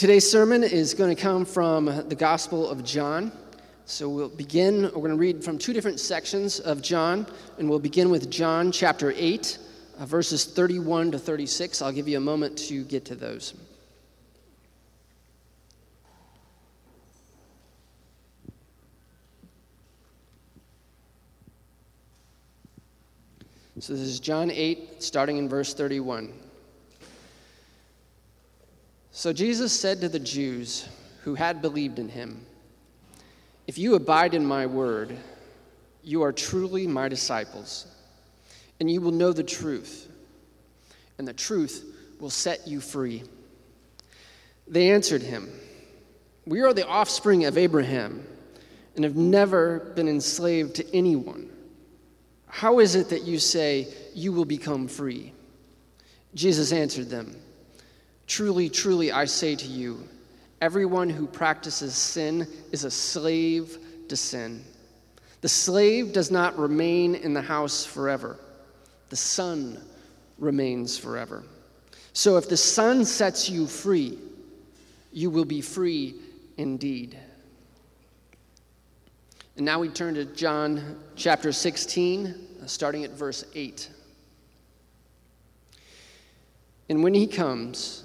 Today's sermon is going to come from the Gospel of John. So we'll begin, we're going to read from two different sections of John, and we'll begin with John chapter 8, uh, verses 31 to 36. I'll give you a moment to get to those. So this is John 8, starting in verse 31. So Jesus said to the Jews who had believed in him, If you abide in my word, you are truly my disciples, and you will know the truth, and the truth will set you free. They answered him, We are the offspring of Abraham and have never been enslaved to anyone. How is it that you say you will become free? Jesus answered them, Truly, truly, I say to you, everyone who practices sin is a slave to sin. The slave does not remain in the house forever, the son remains forever. So if the son sets you free, you will be free indeed. And now we turn to John chapter 16, uh, starting at verse 8. And when he comes,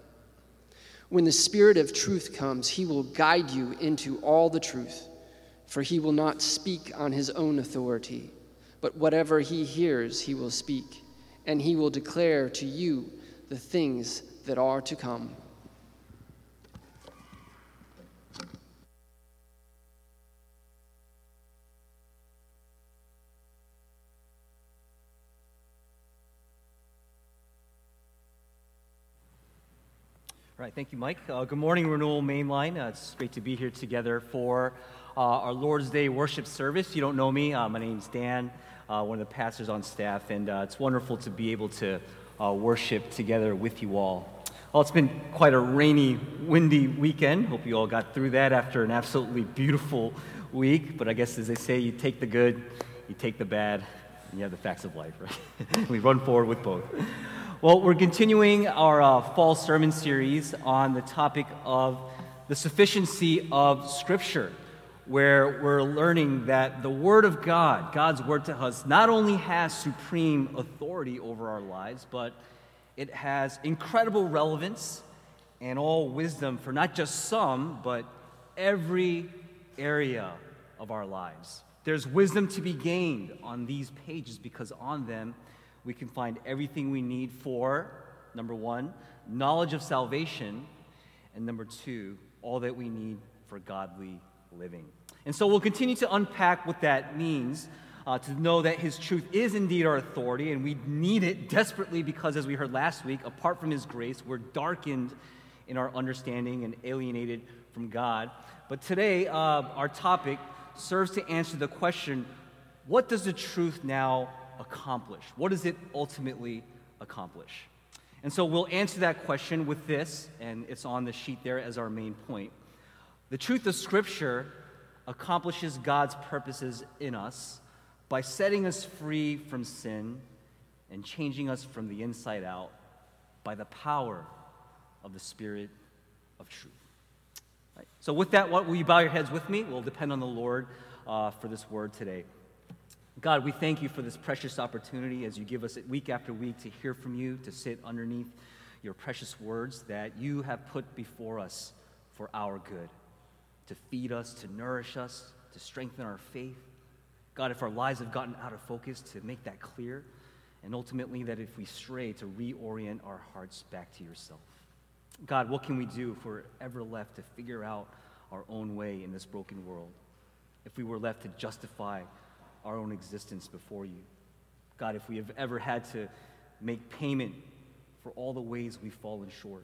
When the Spirit of truth comes, he will guide you into all the truth, for he will not speak on his own authority, but whatever he hears, he will speak, and he will declare to you the things that are to come. Right, thank you, Mike. Uh, good morning, Renewal Mainline. Uh, it's great to be here together for uh, our Lord's Day worship service. You don't know me, uh, my name's Dan, uh, one of the pastors on staff, and uh, it's wonderful to be able to worship together with you all. Well, it's been quite a rainy, windy weekend. Hope you all got through that after an absolutely beautiful week. But I guess, as they say, you take the good, you take the bad, and you have the facts of life, right? we run forward with both. Well, we're continuing our uh, fall sermon series on the topic of the sufficiency of Scripture, where we're learning that the Word of God, God's Word to us, not only has supreme authority over our lives, but it has incredible relevance and all wisdom for not just some, but every area of our lives. There's wisdom to be gained on these pages because on them, we can find everything we need for number one, knowledge of salvation, and number two, all that we need for godly living. And so we'll continue to unpack what that means. Uh, to know that His truth is indeed our authority, and we need it desperately because, as we heard last week, apart from His grace, we're darkened in our understanding and alienated from God. But today, uh, our topic serves to answer the question what does the truth now accomplish? What does it ultimately accomplish? And so we'll answer that question with this, and it's on the sheet there as our main point. The truth of Scripture accomplishes God's purposes in us by setting us free from sin and changing us from the inside out by the power of the Spirit of truth. Right. So, with that, what, will you bow your heads with me? We'll depend on the Lord uh, for this word today. God, we thank you for this precious opportunity as you give us it week after week to hear from you, to sit underneath your precious words that you have put before us for our good, to feed us, to nourish us, to strengthen our faith. God, if our lives have gotten out of focus, to make that clear, and ultimately that if we stray, to reorient our hearts back to yourself. God, what can we do if we're ever left to figure out our own way in this broken world? If we were left to justify our own existence before you. God, if we have ever had to make payment for all the ways we've fallen short.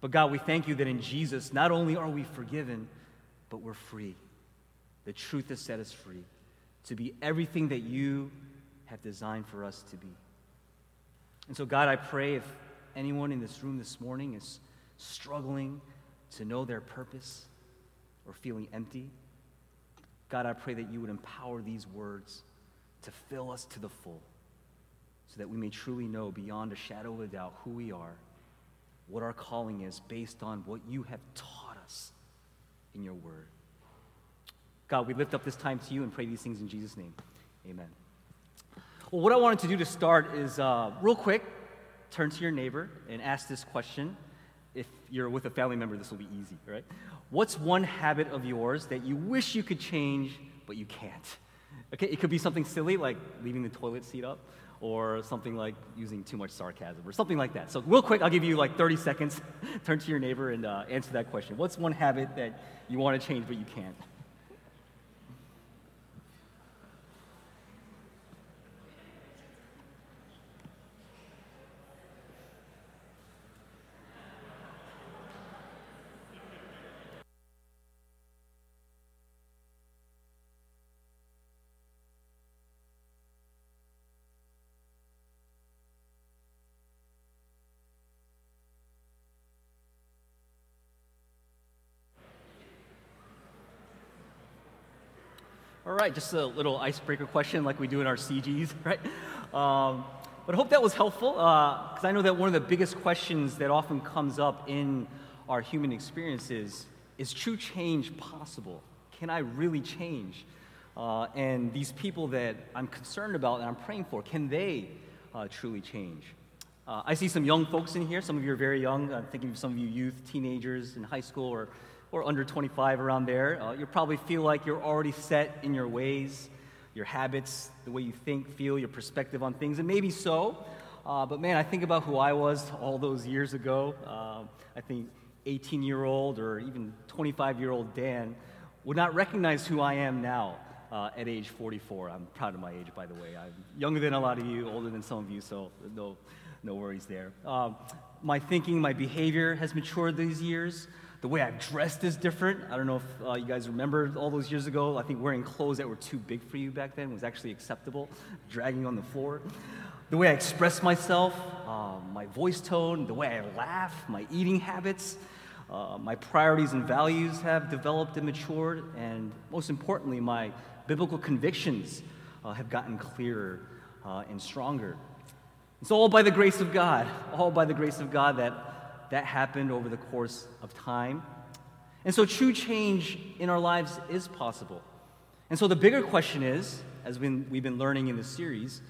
But God, we thank you that in Jesus, not only are we forgiven, but we're free. The truth has set us free to be everything that you have designed for us to be. And so, God, I pray if anyone in this room this morning is struggling to know their purpose or feeling empty, God, I pray that you would empower these words to fill us to the full so that we may truly know beyond a shadow of a doubt who we are, what our calling is based on what you have taught us in your word. God, we lift up this time to you and pray these things in Jesus' name. Amen. Well, what I wanted to do to start is uh, real quick turn to your neighbor and ask this question. If you're with a family member, this will be easy, right? What's one habit of yours that you wish you could change, but you can't? Okay, it could be something silly like leaving the toilet seat up, or something like using too much sarcasm, or something like that. So, real quick, I'll give you like 30 seconds. Turn to your neighbor and uh, answer that question. What's one habit that you want to change, but you can't? All right, just a little icebreaker question like we do in our CGs, right? Um, but I hope that was helpful because uh, I know that one of the biggest questions that often comes up in our human experiences is is true change possible? Can I really change? Uh, and these people that I'm concerned about and I'm praying for, can they uh, truly change? Uh, I see some young folks in here. Some of you are very young. I'm thinking of some of you youth, teenagers in high school or or under 25 around there, uh, you'll probably feel like you're already set in your ways, your habits, the way you think, feel, your perspective on things, and maybe so. Uh, but man, I think about who I was all those years ago. Uh, I think 18 year old or even 25 year old Dan would not recognize who I am now uh, at age 44. I'm proud of my age, by the way. I'm younger than a lot of you, older than some of you, so no, no worries there. Um, my thinking, my behavior has matured these years. The way I've dressed is different. I don't know if uh, you guys remember all those years ago. I think wearing clothes that were too big for you back then was actually acceptable, dragging on the floor. The way I express myself, uh, my voice tone, the way I laugh, my eating habits, uh, my priorities and values have developed and matured, and most importantly, my biblical convictions uh, have gotten clearer uh, and stronger. It's all by the grace of God, all by the grace of God that that happened over the course of time. And so true change in our lives is possible. And so the bigger question is, as we've been learning in this series,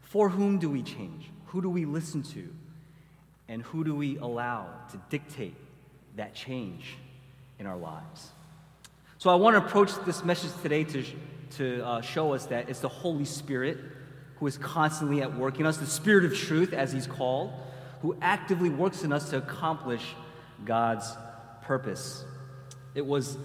for whom do we change? Who do we listen to? And who do we allow to dictate that change in our lives? So I want to approach this message today to, to uh, show us that it's the Holy Spirit who is constantly at work in us, the Spirit of truth, as He's called who actively works in us to accomplish God's purpose. It was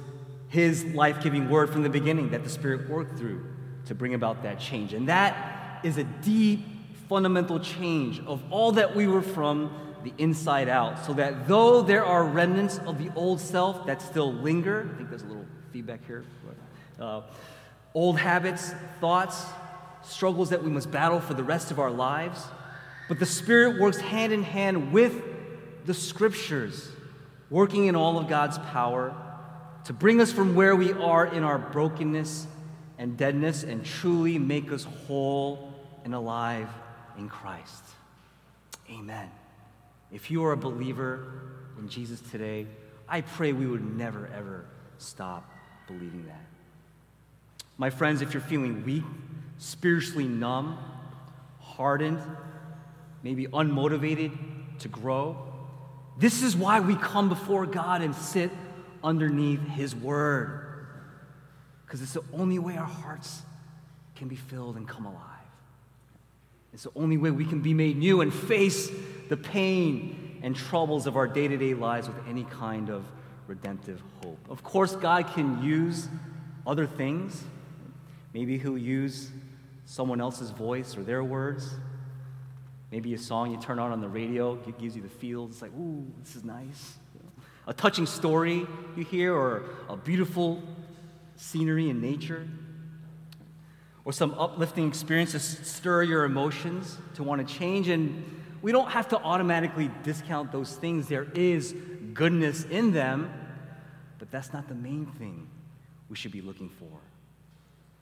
His life giving word from the beginning that the Spirit worked through to bring about that change. And that is a deep, fundamental change of all that we were from the inside out. So that though there are remnants of the old self that still linger, I think there's a little feedback here. Uh, old habits, thoughts, struggles that we must battle for the rest of our lives but the Spirit works hand in hand with the Scriptures, working in all of God's power to bring us from where we are in our brokenness and deadness and truly make us whole and alive in Christ. Amen. If you are a believer in Jesus today, I pray we would never, ever stop believing that. My friends, if you're feeling weak, spiritually numb, hardened, maybe unmotivated to grow. This is why we come before God and sit underneath His Word. Because it's the only way our hearts can be filled and come alive. It's the only way we can be made new and face the pain and troubles of our day to day lives with any kind of redemptive hope. Of course, God can use other things. Maybe He'll use someone else's voice or their words. Maybe a song you turn on on the radio it gives you the feels. It's like, ooh, this is nice. A touching story you hear, or a beautiful scenery in nature, or some uplifting experience to stir your emotions, to want to change. And we don't have to automatically discount those things. There is goodness in them, but that's not the main thing we should be looking for.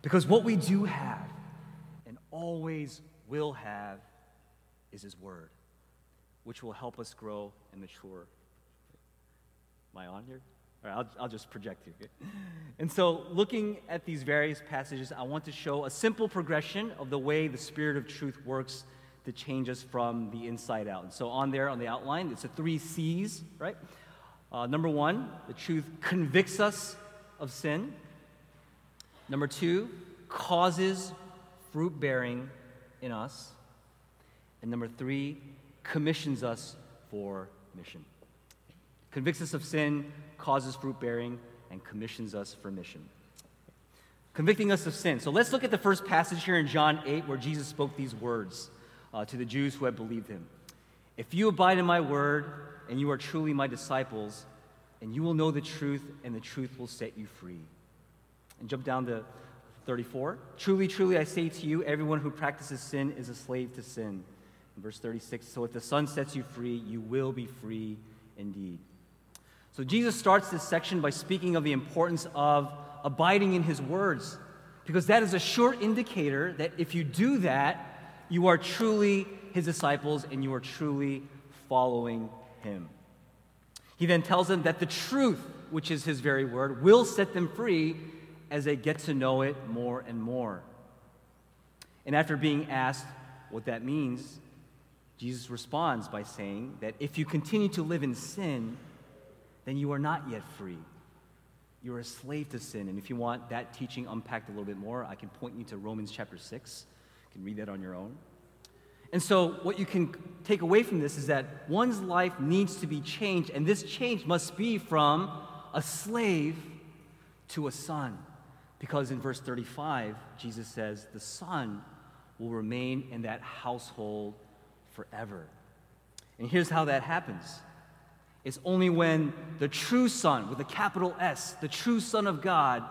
Because what we do have and always will have is His Word, which will help us grow and mature. Am I on here? All right, I'll, I'll just project here. And so, looking at these various passages, I want to show a simple progression of the way the Spirit of truth works to change us from the inside out. And so, on there, on the outline, it's the three C's, right? Uh, number one, the truth convicts us of sin. Number two, causes fruit bearing in us. And number three, commissions us for mission. Convicts us of sin, causes fruit bearing, and commissions us for mission. Convicting us of sin. So let's look at the first passage here in John 8 where Jesus spoke these words uh, to the Jews who had believed him If you abide in my word, and you are truly my disciples, and you will know the truth, and the truth will set you free. And jump down to 34. Truly, truly, I say to you, everyone who practices sin is a slave to sin. Verse 36, so if the Son sets you free, you will be free indeed. So Jesus starts this section by speaking of the importance of abiding in his words, because that is a sure indicator that if you do that, you are truly his disciples and you are truly following him. He then tells them that the truth, which is his very word, will set them free as they get to know it more and more. And after being asked what that means, Jesus responds by saying that if you continue to live in sin, then you are not yet free. You're a slave to sin. And if you want that teaching unpacked a little bit more, I can point you to Romans chapter 6. You can read that on your own. And so, what you can take away from this is that one's life needs to be changed, and this change must be from a slave to a son. Because in verse 35, Jesus says, The son will remain in that household forever. And here's how that happens it's only when the true Son, with a capital S, the true Son of God,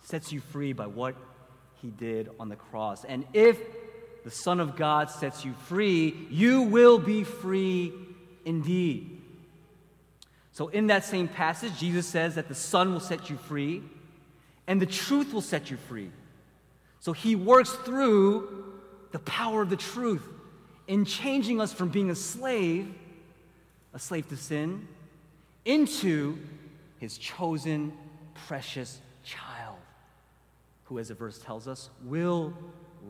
sets you free by what he did on the cross. And if the Son of God sets you free, you will be free indeed. So, in that same passage, Jesus says that the Son will set you free and the truth will set you free. So, He works through the power of the truth in changing us from being a slave, a slave to sin, into His chosen, precious child, who, as the verse tells us, will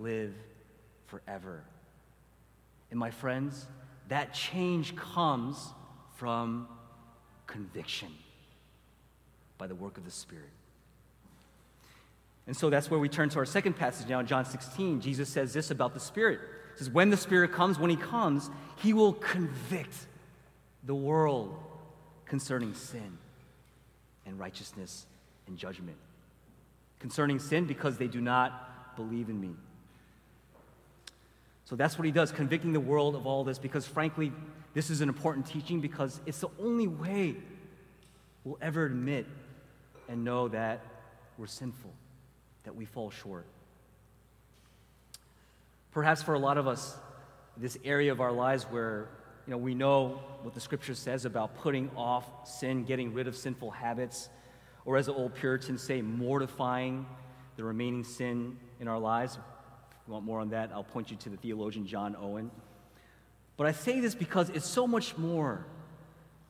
live forever. And my friends, that change comes from conviction by the work of the Spirit. And so that's where we turn to our second passage now in John 16. Jesus says this about the Spirit. Says, When the Spirit comes, when He comes, He will convict the world concerning sin and righteousness and judgment. Concerning sin, because they do not believe in me. So that's what he does, convicting the world of all this, because frankly, this is an important teaching because it's the only way we'll ever admit and know that we're sinful, that we fall short. Perhaps for a lot of us, this area of our lives where you know, we know what the scripture says about putting off sin, getting rid of sinful habits, or as the old Puritans say, mortifying the remaining sin in our lives If you want more on that, I'll point you to the theologian John Owen. But I say this because it's so much more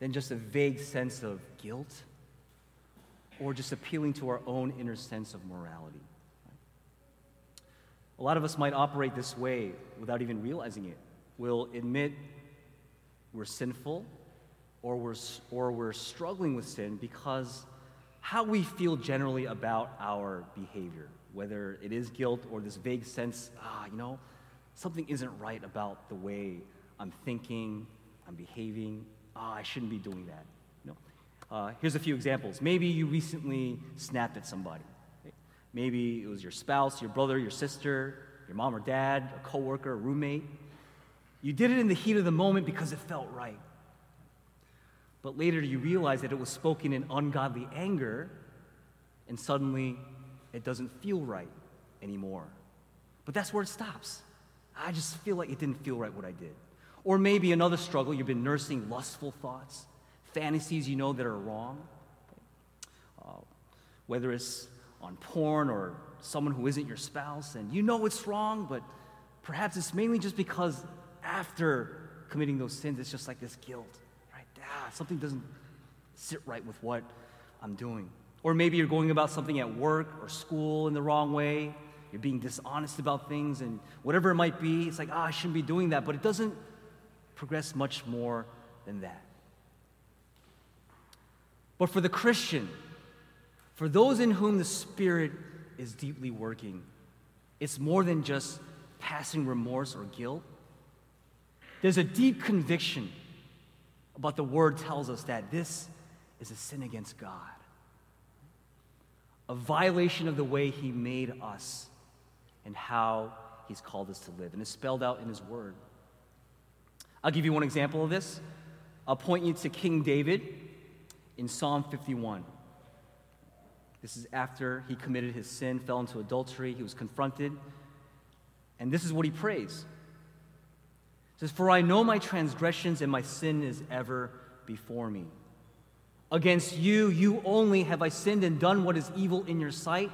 than just a vague sense of guilt or just appealing to our own inner sense of morality. A lot of us might operate this way without even realizing it. We'll admit we're sinful or we're, or we're struggling with sin because how we feel generally about our behavior whether it is guilt or this vague sense, ah, you know, something isn't right about the way I'm thinking, I'm behaving. Ah, I shouldn't be doing that. You know? Uh, here's a few examples. Maybe you recently snapped at somebody. Maybe it was your spouse, your brother, your sister, your mom or dad, a coworker, a roommate. You did it in the heat of the moment because it felt right. But later you realize that it was spoken in ungodly anger, and suddenly it doesn't feel right anymore. But that's where it stops. I just feel like it didn't feel right what I did. Or maybe another struggle, you've been nursing lustful thoughts, fantasies you know that are wrong. Uh, whether it's on porn or someone who isn't your spouse, and you know it's wrong, but perhaps it's mainly just because after committing those sins, it's just like this guilt, right? Ah, something doesn't sit right with what I'm doing. Or maybe you're going about something at work or school in the wrong way. You're being dishonest about things, and whatever it might be, it's like, ah, I shouldn't be doing that. But it doesn't progress much more than that. But for the Christian, for those in whom the Spirit is deeply working, it's more than just passing remorse or guilt. There's a deep conviction about the Word tells us that this is a sin against God, a violation of the way He made us and how He's called us to live. And it's spelled out in His Word. I'll give you one example of this. I'll point you to King David in Psalm 51. This is after he committed his sin, fell into adultery, he was confronted. And this is what he prays. He says, For I know my transgressions and my sin is ever before me. Against you, you only have I sinned and done what is evil in your sight,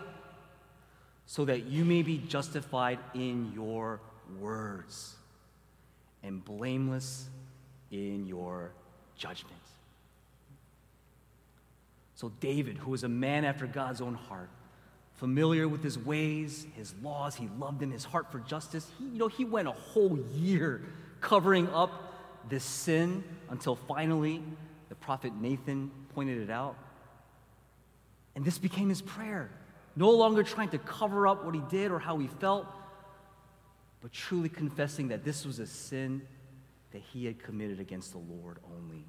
so that you may be justified in your words and blameless in your judgment. So, David, who was a man after God's own heart, familiar with his ways, his laws, he loved them, his heart for justice, he, you know, he went a whole year covering up this sin until finally the prophet Nathan pointed it out. And this became his prayer. No longer trying to cover up what he did or how he felt, but truly confessing that this was a sin that he had committed against the Lord only,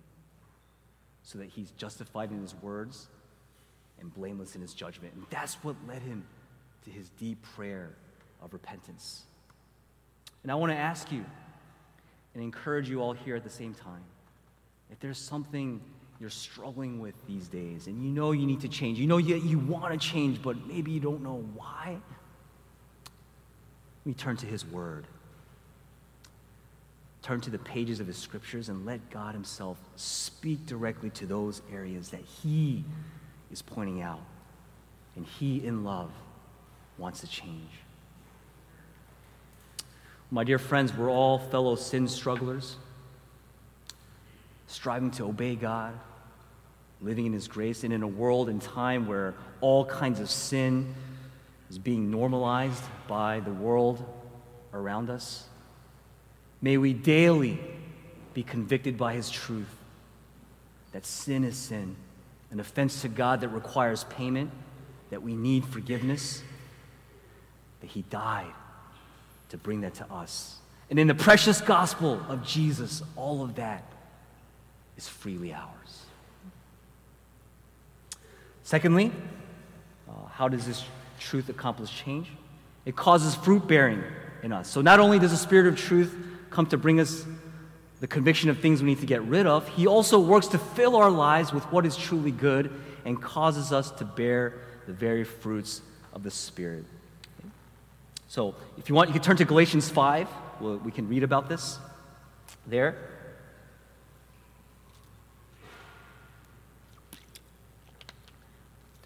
so that he's justified in his words and blameless in his judgment. And that's what led him to his deep prayer of repentance. And I want to ask you and encourage you all here at the same time if there's something you're struggling with these days and you know you need to change, you know you, you want to change, but maybe you don't know why we turn to His Word. Turn to the pages of His Scriptures and let God Himself speak directly to those areas that He is pointing out. And He, in love, wants to change. My dear friends, we're all fellow sin strugglers, striving to obey God, living in His grace, and in a world and time where all kinds of sin is being normalized by the world around us. May we daily be convicted by His truth that sin is sin, an offense to God that requires payment, that we need forgiveness, that He died to bring that to us. And in the precious gospel of Jesus, all of that is freely ours. Secondly, uh, how does this truth accomplish change? It causes fruit bearing in us. So not only does the Spirit of truth come to bring us the conviction of things we need to get rid of, He also works to fill our lives with what is truly good and causes us to bear the very fruits of the Spirit. So if you want, you can turn to Galatians 5. Well, we can read about this there.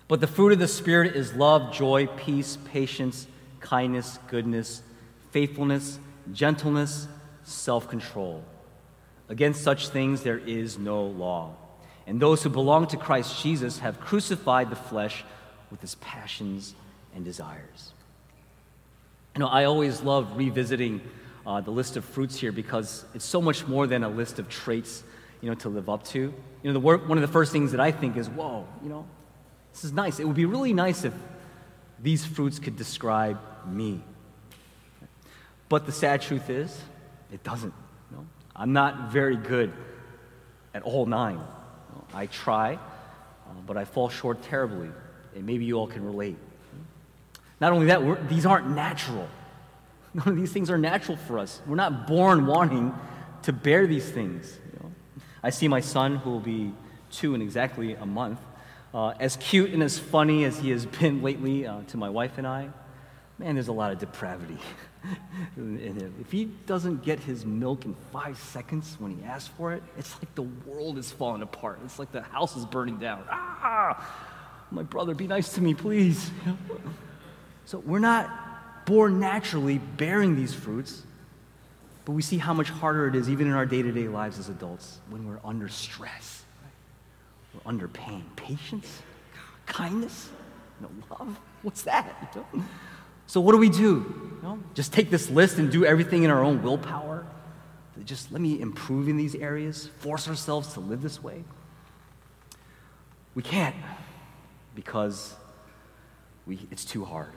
But the fruit of the Spirit is love, joy, peace, patience, kindness, goodness, faithfulness, gentleness, self control. Against such things there is no law. And those who belong to Christ Jesus have crucified the flesh with its passions and desires. You know, I always love revisiting uh, the list of fruits here because it's so much more than a list of traits, you know, to live up to. You know, the one of the first things that I think is, whoa, you know, this is nice. It would be really nice if these fruits could describe me. But the sad truth is, it doesn't. You know? I'm not very good at all nine. You know? I try, uh, but I fall short terribly. And maybe you all can relate. Not only that, these aren't natural. None of these things are natural for us. We're not born wanting to bear these things. You know? I see my son, who will be two in exactly a month, uh, as cute and as funny as he has been lately uh, to my wife and I. Man, there's a lot of depravity in him. If he doesn't get his milk in five seconds when he asks for it, it's like the world is falling apart. It's like the house is burning down. Ah, my brother, be nice to me, please. so we're not born naturally bearing these fruits, but we see how much harder it is, even in our day to day lives as adults, when we're under stress, right? we're under pain. Patience, kindness, know, love. What's that? You? So, what do we do? You know, just take this list and do everything in our own willpower? Just let me improve in these areas, force ourselves to live this way? We can't because we, it's too hard.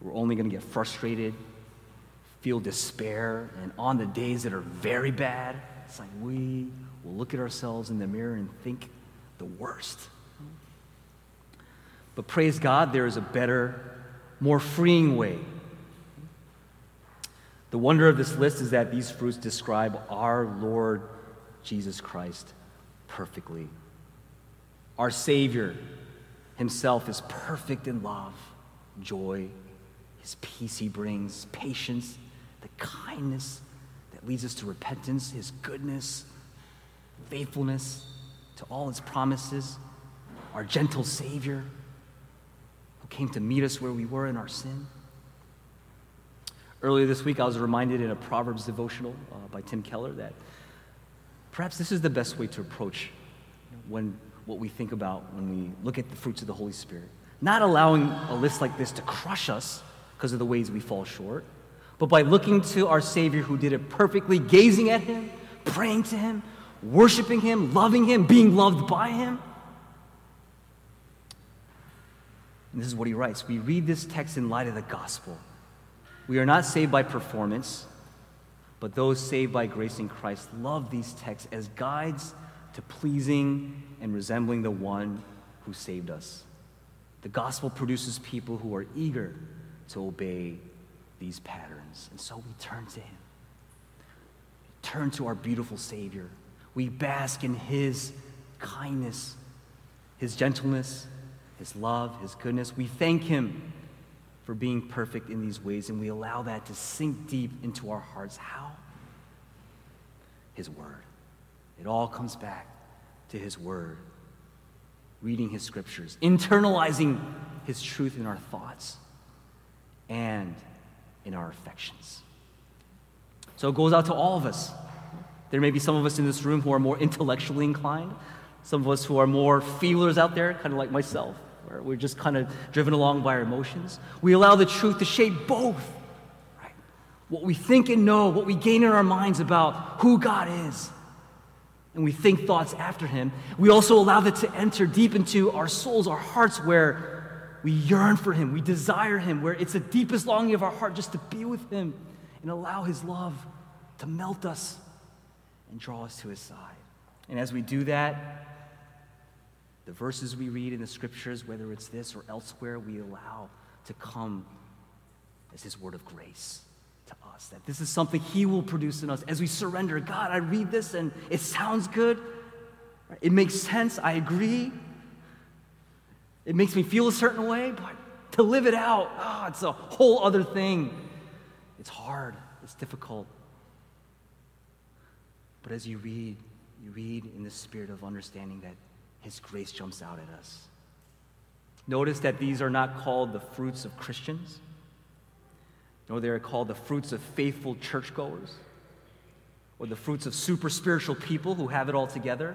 We're only going to get frustrated, feel despair, and on the days that are very bad, it's like we will look at ourselves in the mirror and think the worst. But praise God, there is a better, more freeing way. The wonder of this list is that these fruits describe our Lord Jesus Christ perfectly. Our Savior Himself is perfect in love, joy, His peace He brings, patience, the kindness that leads us to repentance, His goodness, faithfulness to all His promises, our gentle Savior came to meet us where we were in our sin. Earlier this week, I was reminded in a Proverbs devotional uh, by Tim Keller that perhaps this is the best way to approach when what we think about when we look at the fruits of the Holy Spirit. Not allowing a list like this to crush us because of the ways we fall short, but by looking to our Savior who did it perfectly, gazing at Him, praying to Him, worshiping Him, loving Him, being loved by Him. And this is what he writes. We read this text in light of the gospel. We are not saved by performance, but those saved by grace in Christ love these texts as guides to pleasing and resembling the one who saved us. The gospel produces people who are eager to obey these patterns. And so we turn to him. Turn to our beautiful Savior. We bask in his kindness, his gentleness, his love, his goodness. We thank him for being perfect in these ways, and we allow that to sink deep into our hearts. How? His word. It all comes back to his word, reading his scriptures, internalizing his truth in our thoughts and in our affections. So it goes out to all of us. There may be some of us in this room who are more intellectually inclined, some of us who are more feelers out there, kind of like myself, we're just kind of driven along by our emotions. We allow the truth to shape both, right? What we think and know, what we gain in our minds about who God is. And we think thoughts after Him. We also allow that to enter deep into our souls, our hearts, where we yearn for Him, we desire Him, where it's the deepest longing of our heart just to be with Him and allow His love to melt us and draw us to His side. And as we do that, the verses we read in the scriptures, whether it's this or elsewhere, we allow to come as His word of grace to us. That this is something He will produce in us as we surrender. God, I read this and it sounds good. It makes sense. I agree. It makes me feel a certain way, but to live it out, oh, it's a whole other thing. It's hard, it's difficult. But as you read, you read in the spirit of understanding that his grace jumps out at us. Notice that these are not called the fruits of Christians, nor they are called the fruits of faithful churchgoers or the fruits of super spiritual people who have it all together.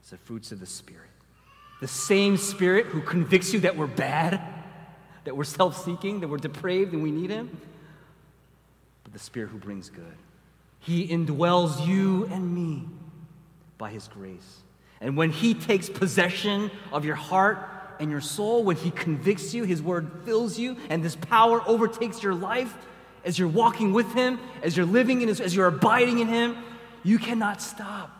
It's the fruits of the Spirit. The same Spirit who convicts you that we're bad, that we're self seeking, that we're depraved and we need Him, but the Spirit who brings good. He indwells you and me by His grace. And when He takes possession of your heart and your soul, when He convicts you, His word fills you, and this power overtakes your life as you're walking with Him, as you're living in His, as you're abiding in Him, you cannot stop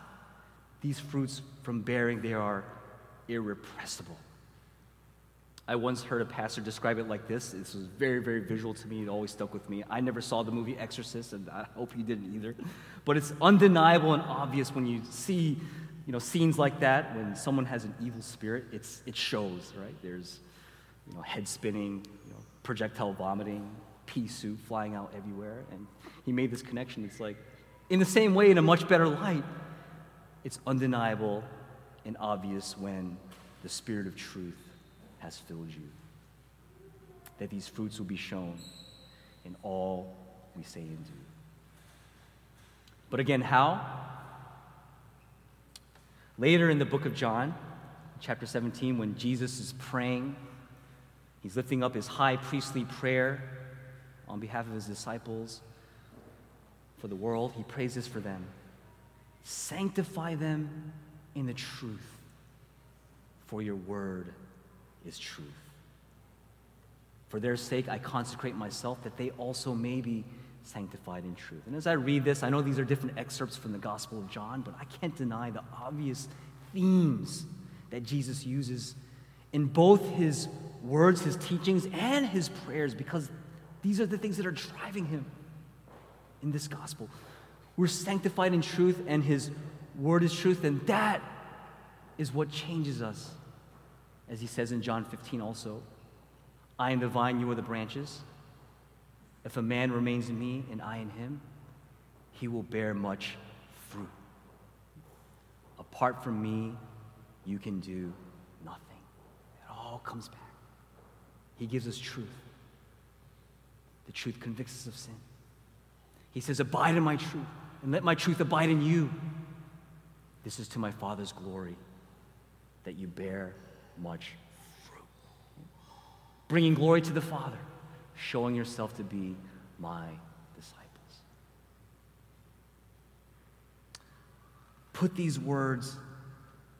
these fruits from bearing. They are irrepressible. I once heard a pastor describe it like this. This was very, very visual to me. It always stuck with me. I never saw the movie Exorcist, and I hope you didn't either. But it's undeniable and obvious when you see you know, scenes like that, when someone has an evil spirit, it's, it shows, right? There's you know, head spinning, you know, projectile vomiting, pea soup flying out everywhere. And he made this connection. It's like, in the same way, in a much better light, it's undeniable and obvious when the Spirit of truth has filled you. That these fruits will be shown in all we say and do. But again, how? Later in the book of John, chapter 17, when Jesus is praying, he's lifting up his high priestly prayer on behalf of his disciples for the world. He prays this for them Sanctify them in the truth, for your word is truth. For their sake, I consecrate myself that they also may be sanctified in truth. And as I read this, I know these are different excerpts from the Gospel of John, but I can't deny the obvious themes that Jesus uses in both his words, his teachings, and his prayers, because these are the things that are driving him in this gospel. We're sanctified in truth, and his word is truth, and that is what changes us. As he says in John 15 also, I am the vine, you are the branches. If a man remains in me and I in him, he will bear much fruit. Apart from me, you can do nothing. It all comes back. He gives us truth. The truth convicts us of sin. He says, Abide in my truth, and let my truth abide in you. This is to my Father's glory that you bear much fruit. Bringing glory to the Father showing yourself to be my disciples. Put these words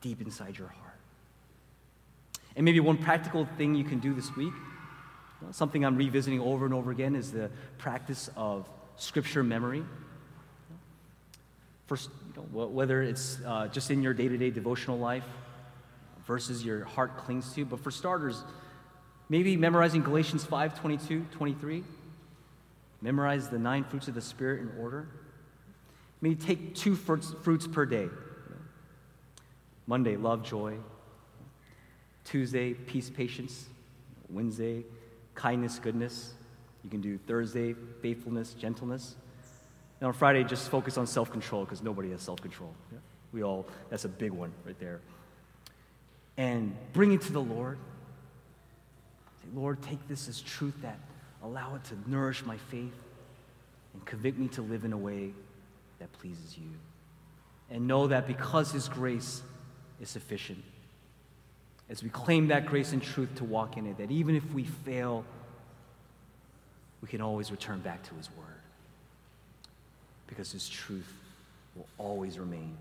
deep inside your heart. And maybe one practical thing you can do this week, something I'm revisiting over and over again, is the practice of scripture memory. First, you know, whether it's uh, just in your day to day devotional life, verses your heart clings to, but for starters, Maybe memorizing Galatians 5 22, 23. Memorize the nine fruits of the Spirit in order. Maybe take two fruits, fruits per day. Monday, love, joy. Tuesday, peace, patience. Wednesday, kindness, goodness. You can do Thursday, faithfulness, gentleness. And on Friday, just focus on self control because nobody has self control. We all, that's a big one right there. And bring it to the Lord. Lord, take this as truth that allow it to nourish my faith and convict me to live in a way that pleases you. And know that because His grace is sufficient, as we claim that grace and truth to walk in it, that even if we fail, we can always return back to His Word. Because His truth will always remain.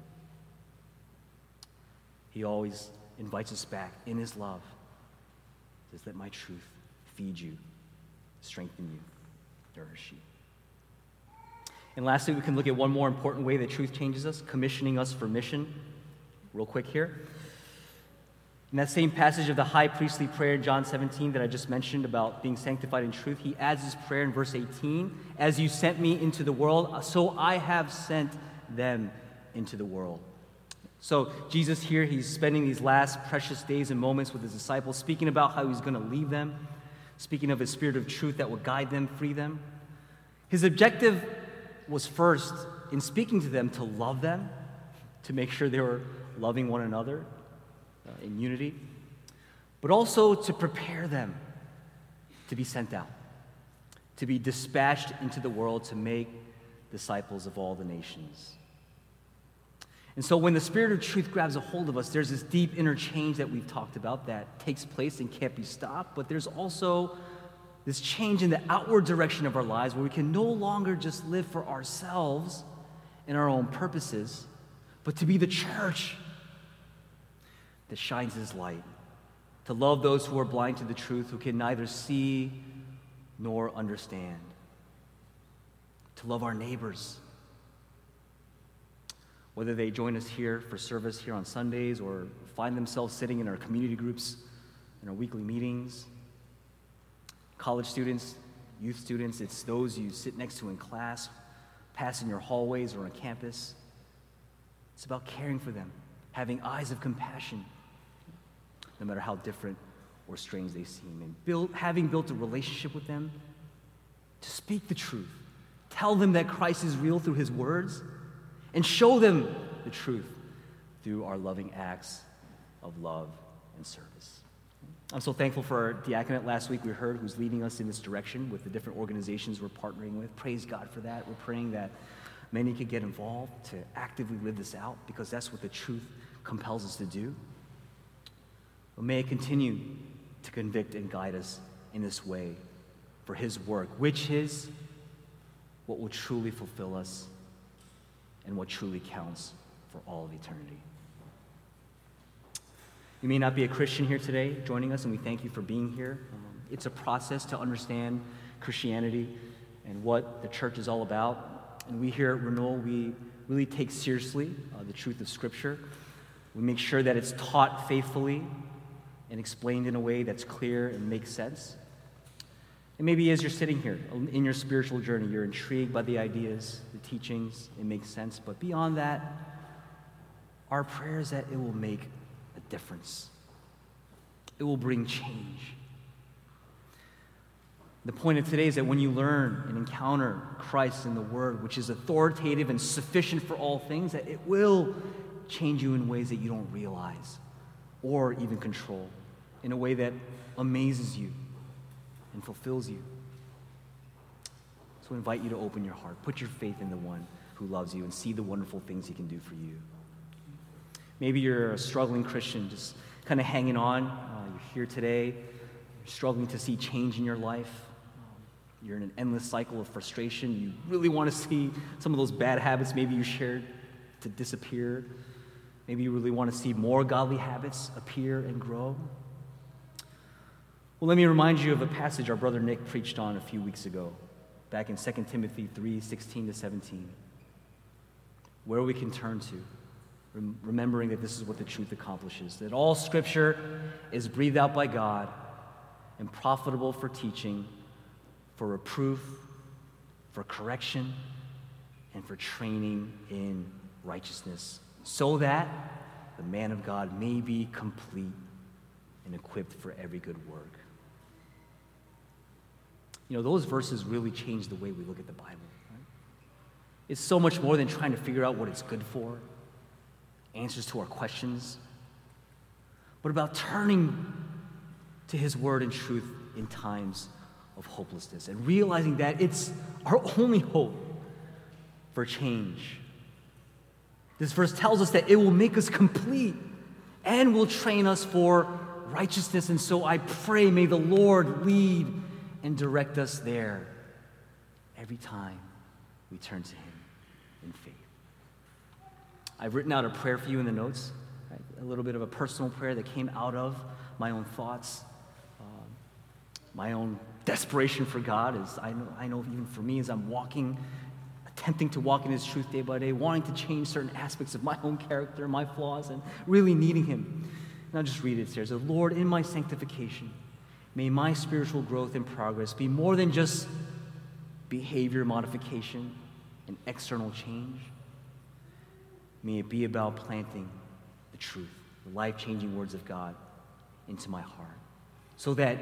He always invites us back in His love says, Let my truth feed you, strengthen you, nourish you. And lastly, we can look at one more important way that truth changes us, commissioning us for mission. Real quick here. In that same passage of the high priestly prayer in John 17 that I just mentioned about being sanctified in truth, he adds his prayer in verse 18 As you sent me into the world, so I have sent them into the world. So, Jesus here, he's spending these last precious days and moments with his disciples, speaking about how he's going to leave them, speaking of his spirit of truth that will guide them, free them. His objective was first, in speaking to them, to love them, to make sure they were loving one another uh, in unity, but also to prepare them to be sent out, to be dispatched into the world to make disciples of all the nations. And so when the Spirit of truth grabs a hold of us, there's this deep interchange that we've talked about that takes place and can't be stopped. But there's also this change in the outward direction of our lives where we can no longer just live for ourselves and our own purposes, but to be the church that shines His light, to love those who are blind to the truth, who can neither see nor understand, to love our neighbors whether they join us here for service here on Sundays or find themselves sitting in our community groups in our weekly meetings. College students, youth students, it's those you sit next to in class, pass in your hallways or on campus. It's about caring for them, having eyes of compassion, no matter how different or strange they seem, and build, having built a relationship with them, to speak the truth, tell them that Christ is real through his words, and show them the truth through our loving acts of love and service. I'm so thankful for our diaconate last week we heard who's leading us in this direction with the different organizations we're partnering with. Praise God for that. We're praying that many could get involved to actively live this out because that's what the truth compels us to do. But may it continue to convict and guide us in this way for His work, which is what will truly fulfill us and what truly counts for all of eternity. You may not be a Christian here today joining us, and we thank you for being here. Um, it's a process to understand Christianity and what the church is all about. And we here at Renewal, we really take seriously uh, the truth of Scripture. We make sure that it's taught faithfully and explained in a way that's clear and makes sense. And maybe as you're sitting here in your spiritual journey, you're intrigued by the ideas, the teachings, it makes sense. But beyond that, our prayer is that it will make a difference, it will bring change. The point of today is that when you learn and encounter Christ in the Word, which is authoritative and sufficient for all things, that it will change you in ways that you don't realize or even control, in a way that amazes you and fulfills you. So I invite you to open your heart, put your faith in the one who loves you, and see the wonderful things he can do for you. Maybe you're a struggling Christian, just kind of hanging on. Uh, you're here today, you're struggling to see change in your life. You're in an endless cycle of frustration. You really want to see some of those bad habits maybe you shared to disappear. Maybe you really want to see more godly habits appear and grow. Well, let me remind you of a passage our brother Nick preached on a few weeks ago, back in 2 Timothy 3 16 to 17, where we can turn to remembering that this is what the truth accomplishes that all scripture is breathed out by God and profitable for teaching, for reproof, for correction, and for training in righteousness, so that the man of God may be complete and equipped for every good work. You know, those verses really change the way we look at the Bible. Right? It's so much more than trying to figure out what it's good for answers to our questions, but about turning to His Word and truth in times of hopelessness and realizing that it's our only hope for change. This verse tells us that it will make us complete and will train us for righteousness. And so I pray, may the Lord lead and direct us there every time we turn to Him in faith. I've written out a prayer for you in the notes, right? a little bit of a personal prayer that came out of my own thoughts, um, my own desperation for God. As I know, I know even for me, as I'm walking, attempting to walk in His truth day by day, wanting to change certain aspects of my own character, my flaws, and really needing Him. And I'll just read it here. It says, Lord, in my sanctification, may my spiritual growth and progress be more than just behavior modification and external change May it be about planting the truth, the life changing words of God into my heart, so that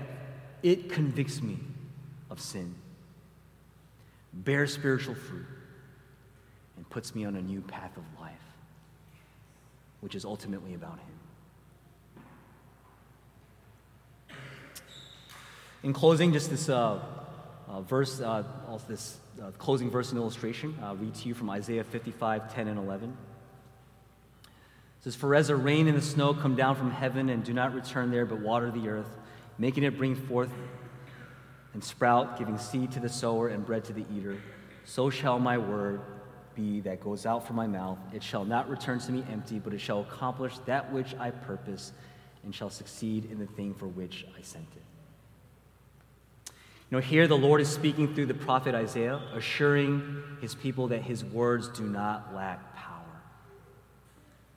it convicts me of sin, bears spiritual fruit, and puts me on a new path of life, which is ultimately about Him. In closing, just this uh, uh, verse, uh, this uh, closing verse and illustration, I'll read to you from Isaiah 55 10 and 11 It says, For as a rain and the snow come down from heaven and do not return there, but water the earth, making it bring forth and sprout, giving seed to the sower and bread to the eater, so shall my word be that goes out from my mouth. It shall not return to me empty, but it shall accomplish that which I purpose and shall succeed in the thing for which I sent it. Know, here the Lord is speaking through the prophet Isaiah, assuring his people that his words do not lack power.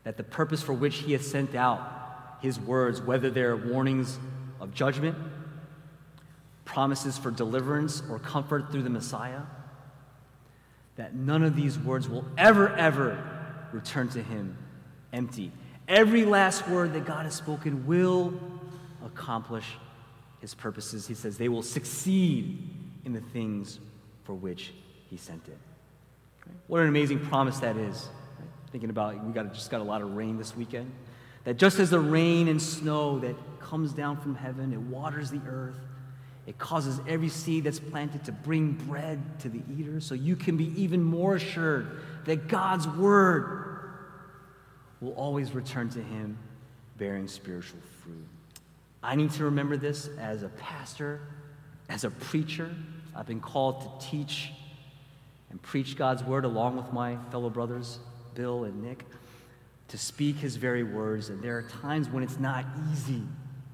that the purpose for which he has sent out his words, whether they're warnings of judgment, promises for deliverance or comfort through the Messiah, that none of these words will ever, ever return to him empty. Every last word that God has spoken will accomplish his purposes. He says they will succeed in the things for which he sent it. What an amazing promise that is. Thinking about we got just got a lot of rain this weekend. That just as the rain and snow that comes down from heaven, it waters the earth, it causes every seed that's planted to bring bread to the eater, so you can be even more assured that God's word will always return to him bearing spiritual fruit. I need to remember this as a pastor, as a preacher. I've been called to teach and preach God's word along with my fellow brothers, Bill and Nick, to speak his very words. And there are times when it's not easy.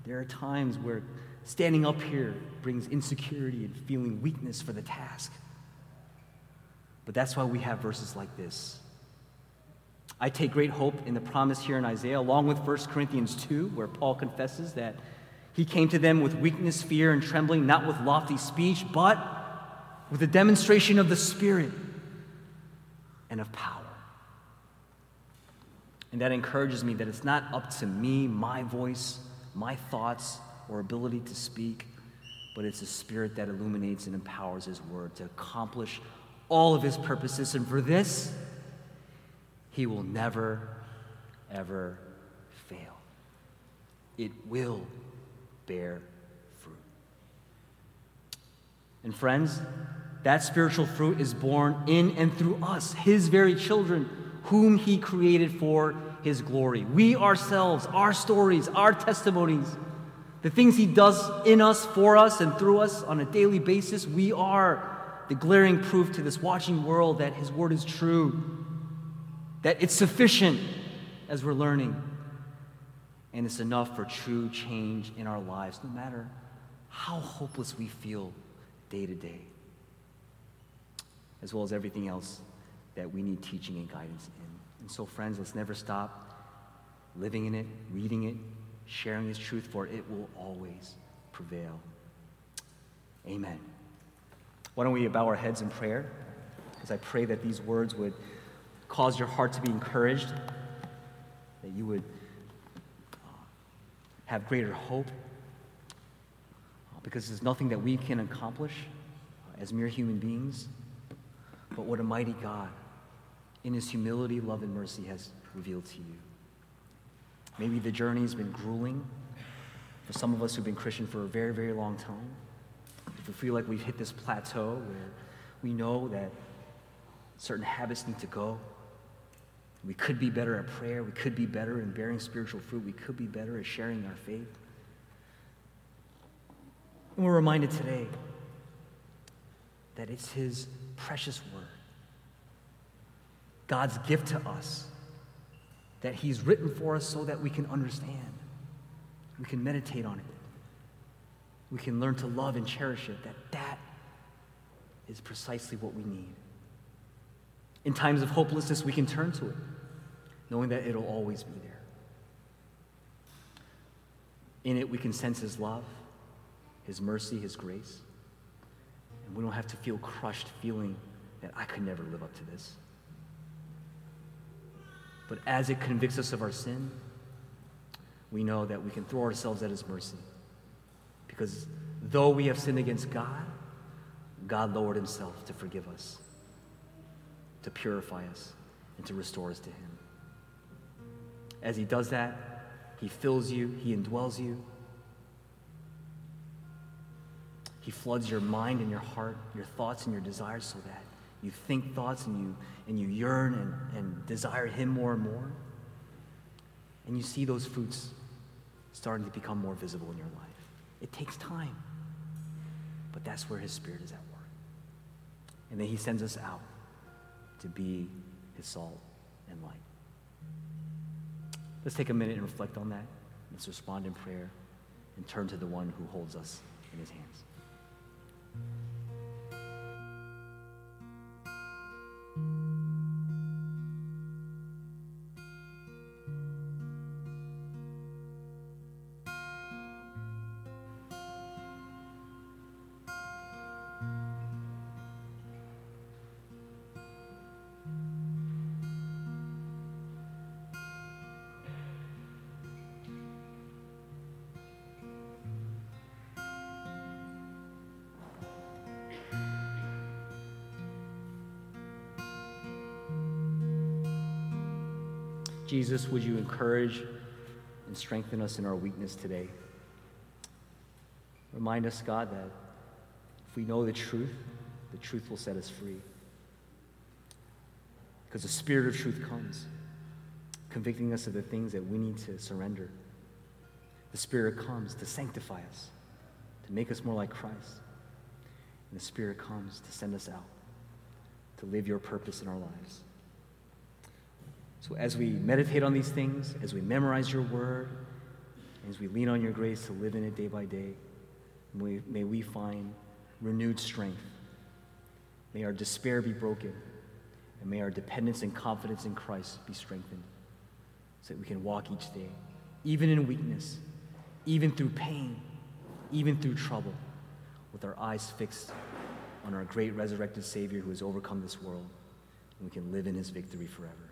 There are times where standing up here brings insecurity and feeling weakness for the task. But that's why we have verses like this. I take great hope in the promise here in Isaiah, along with 1 Corinthians 2, where Paul confesses that he came to them with weakness, fear, and trembling, not with lofty speech, but with a demonstration of the Spirit and of power. And that encourages me that it's not up to me, my voice, my thoughts, or ability to speak, but it's the Spirit that illuminates and empowers His Word to accomplish all of His purposes. And for this, He will never, ever fail. It will bear fruit. And friends, that spiritual fruit is borne in and through us, His very children, whom He created for His glory. We ourselves, our stories, our testimonies, the things He does in us, for us, and through us on a daily basis, we are the glaring proof to this watching world that His Word is true, that it's sufficient as we're learning and it's enough for true change in our lives, no matter how hopeless we feel day to day, as well as everything else that we need teaching and guidance in. And so, friends, let's never stop living in it, reading it, sharing His truth, for it will always prevail. Amen. Why don't we bow our heads in prayer as I pray that these words would cause your heart to be encouraged, that you would have greater hope because there's nothing that we can accomplish as mere human beings, but what a mighty God, in his humility, love, and mercy, has revealed to you. Maybe the journey's been grueling for some of us who've been Christian for a very, very long time. If we feel like we've hit this plateau where we know that certain habits need to go, we could be better at prayer. We could be better in bearing spiritual fruit. We could be better at sharing our faith. And we're reminded today that it's His precious word, God's gift to us, that He's written for us so that we can understand, we can meditate on it, we can learn to love and cherish it, that that is precisely what we need. In times of hopelessness, we can turn to it, knowing that it'll always be there. In it, we can sense His love, His mercy, His grace. And we don't have to feel crushed, feeling that I could never live up to this. But as it convicts us of our sin, we know that we can throw ourselves at His mercy. Because though we have sinned against God, God lowered Himself to forgive us to purify us and to restore us to Him. As He does that, He fills you, He indwells you. He floods your mind and your heart, your thoughts and your desires so that you think thoughts and you, and you yearn and, and desire Him more and more. And you see those fruits starting to become more visible in your life. It takes time, but that's where His Spirit is at work. And then He sends us out to be his salt and light. Let's take a minute and reflect on that. Let's respond in prayer and turn to the one who holds us in his hands. Jesus, would you encourage and strengthen us in our weakness today? Remind us, God, that if we know the truth, the truth will set us free. Because the Spirit of truth comes, convicting us of the things that we need to surrender. The Spirit comes to sanctify us, to make us more like Christ. And the Spirit comes to send us out, to live your purpose in our lives. So as we meditate on these things, as we memorize your word, as we lean on your grace to live in it day by day, may, may we find renewed strength. May our despair be broken, and may our dependence and confidence in Christ be strengthened so that we can walk each day, even in weakness, even through pain, even through trouble, with our eyes fixed on our great resurrected Savior who has overcome this world, and we can live in his victory forever.